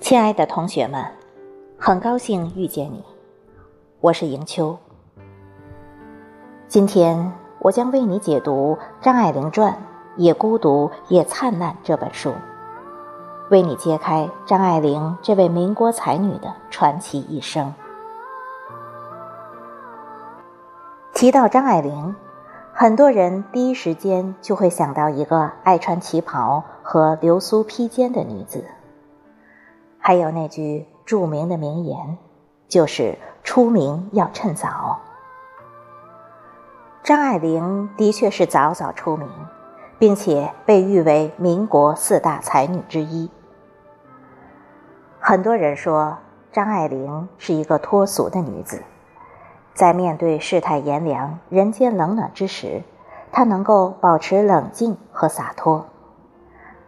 亲爱的同学们，很高兴遇见你，我是迎秋。今天我将为你解读《张爱玲传》，也孤独也灿烂这本书，为你揭开张爱玲这位民国才女的传奇一生。提到张爱玲，很多人第一时间就会想到一个爱穿旗袍和流苏披肩的女子。还有那句著名的名言，就是“出名要趁早”。张爱玲的确是早早出名，并且被誉为民国四大才女之一。很多人说张爱玲是一个脱俗的女子，在面对世态炎凉、人间冷暖之时，她能够保持冷静和洒脱。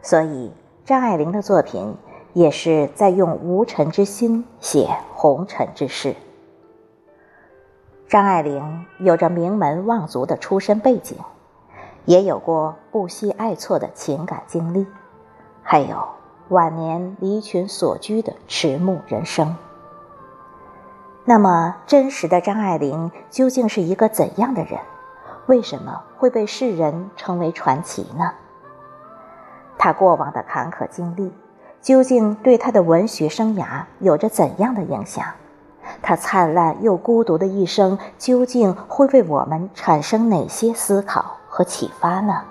所以，张爱玲的作品。也是在用无尘之心写红尘之事。张爱玲有着名门望族的出身背景，也有过不惜爱错的情感经历，还有晚年离群所居的迟暮人生。那么，真实的张爱玲究竟是一个怎样的人？为什么会被世人称为传奇呢？他过往的坎坷经历。究竟对他的文学生涯有着怎样的影响？他灿烂又孤独的一生究竟会为我们产生哪些思考和启发呢？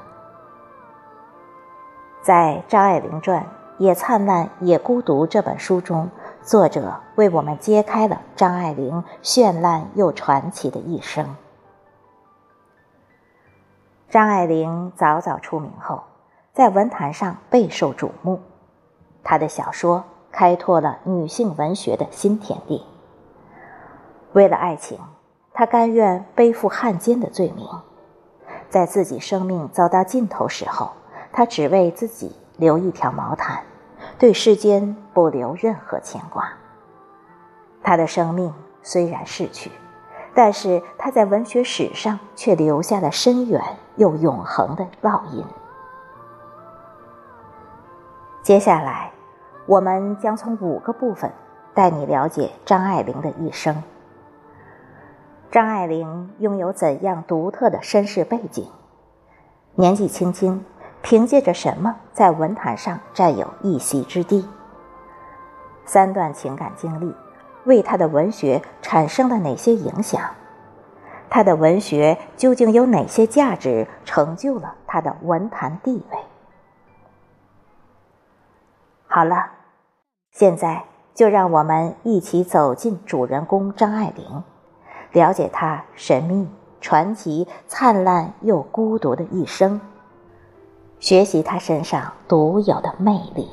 在《张爱玲传》也灿烂也孤独这本书中，作者为我们揭开了张爱玲绚烂又传奇的一生。张爱玲早早出名后，在文坛上备受瞩目。他的小说开拓了女性文学的新天地。为了爱情，他甘愿背负汉奸的罪名，在自己生命走到尽头时候，他只为自己留一条毛毯，对世间不留任何牵挂。他的生命虽然逝去，但是他在文学史上却留下了深远又永恒的烙印。接下来，我们将从五个部分带你了解张爱玲的一生。张爱玲拥有怎样独特的身世背景？年纪轻轻，凭借着什么在文坛上占有一席之地？三段情感经历为她的文学产生了哪些影响？她的文学究竟有哪些价值，成就了她的文坛地位？好了，现在就让我们一起走进主人公张爱玲，了解她神秘、传奇、灿烂又孤独的一生，学习她身上独有的魅力。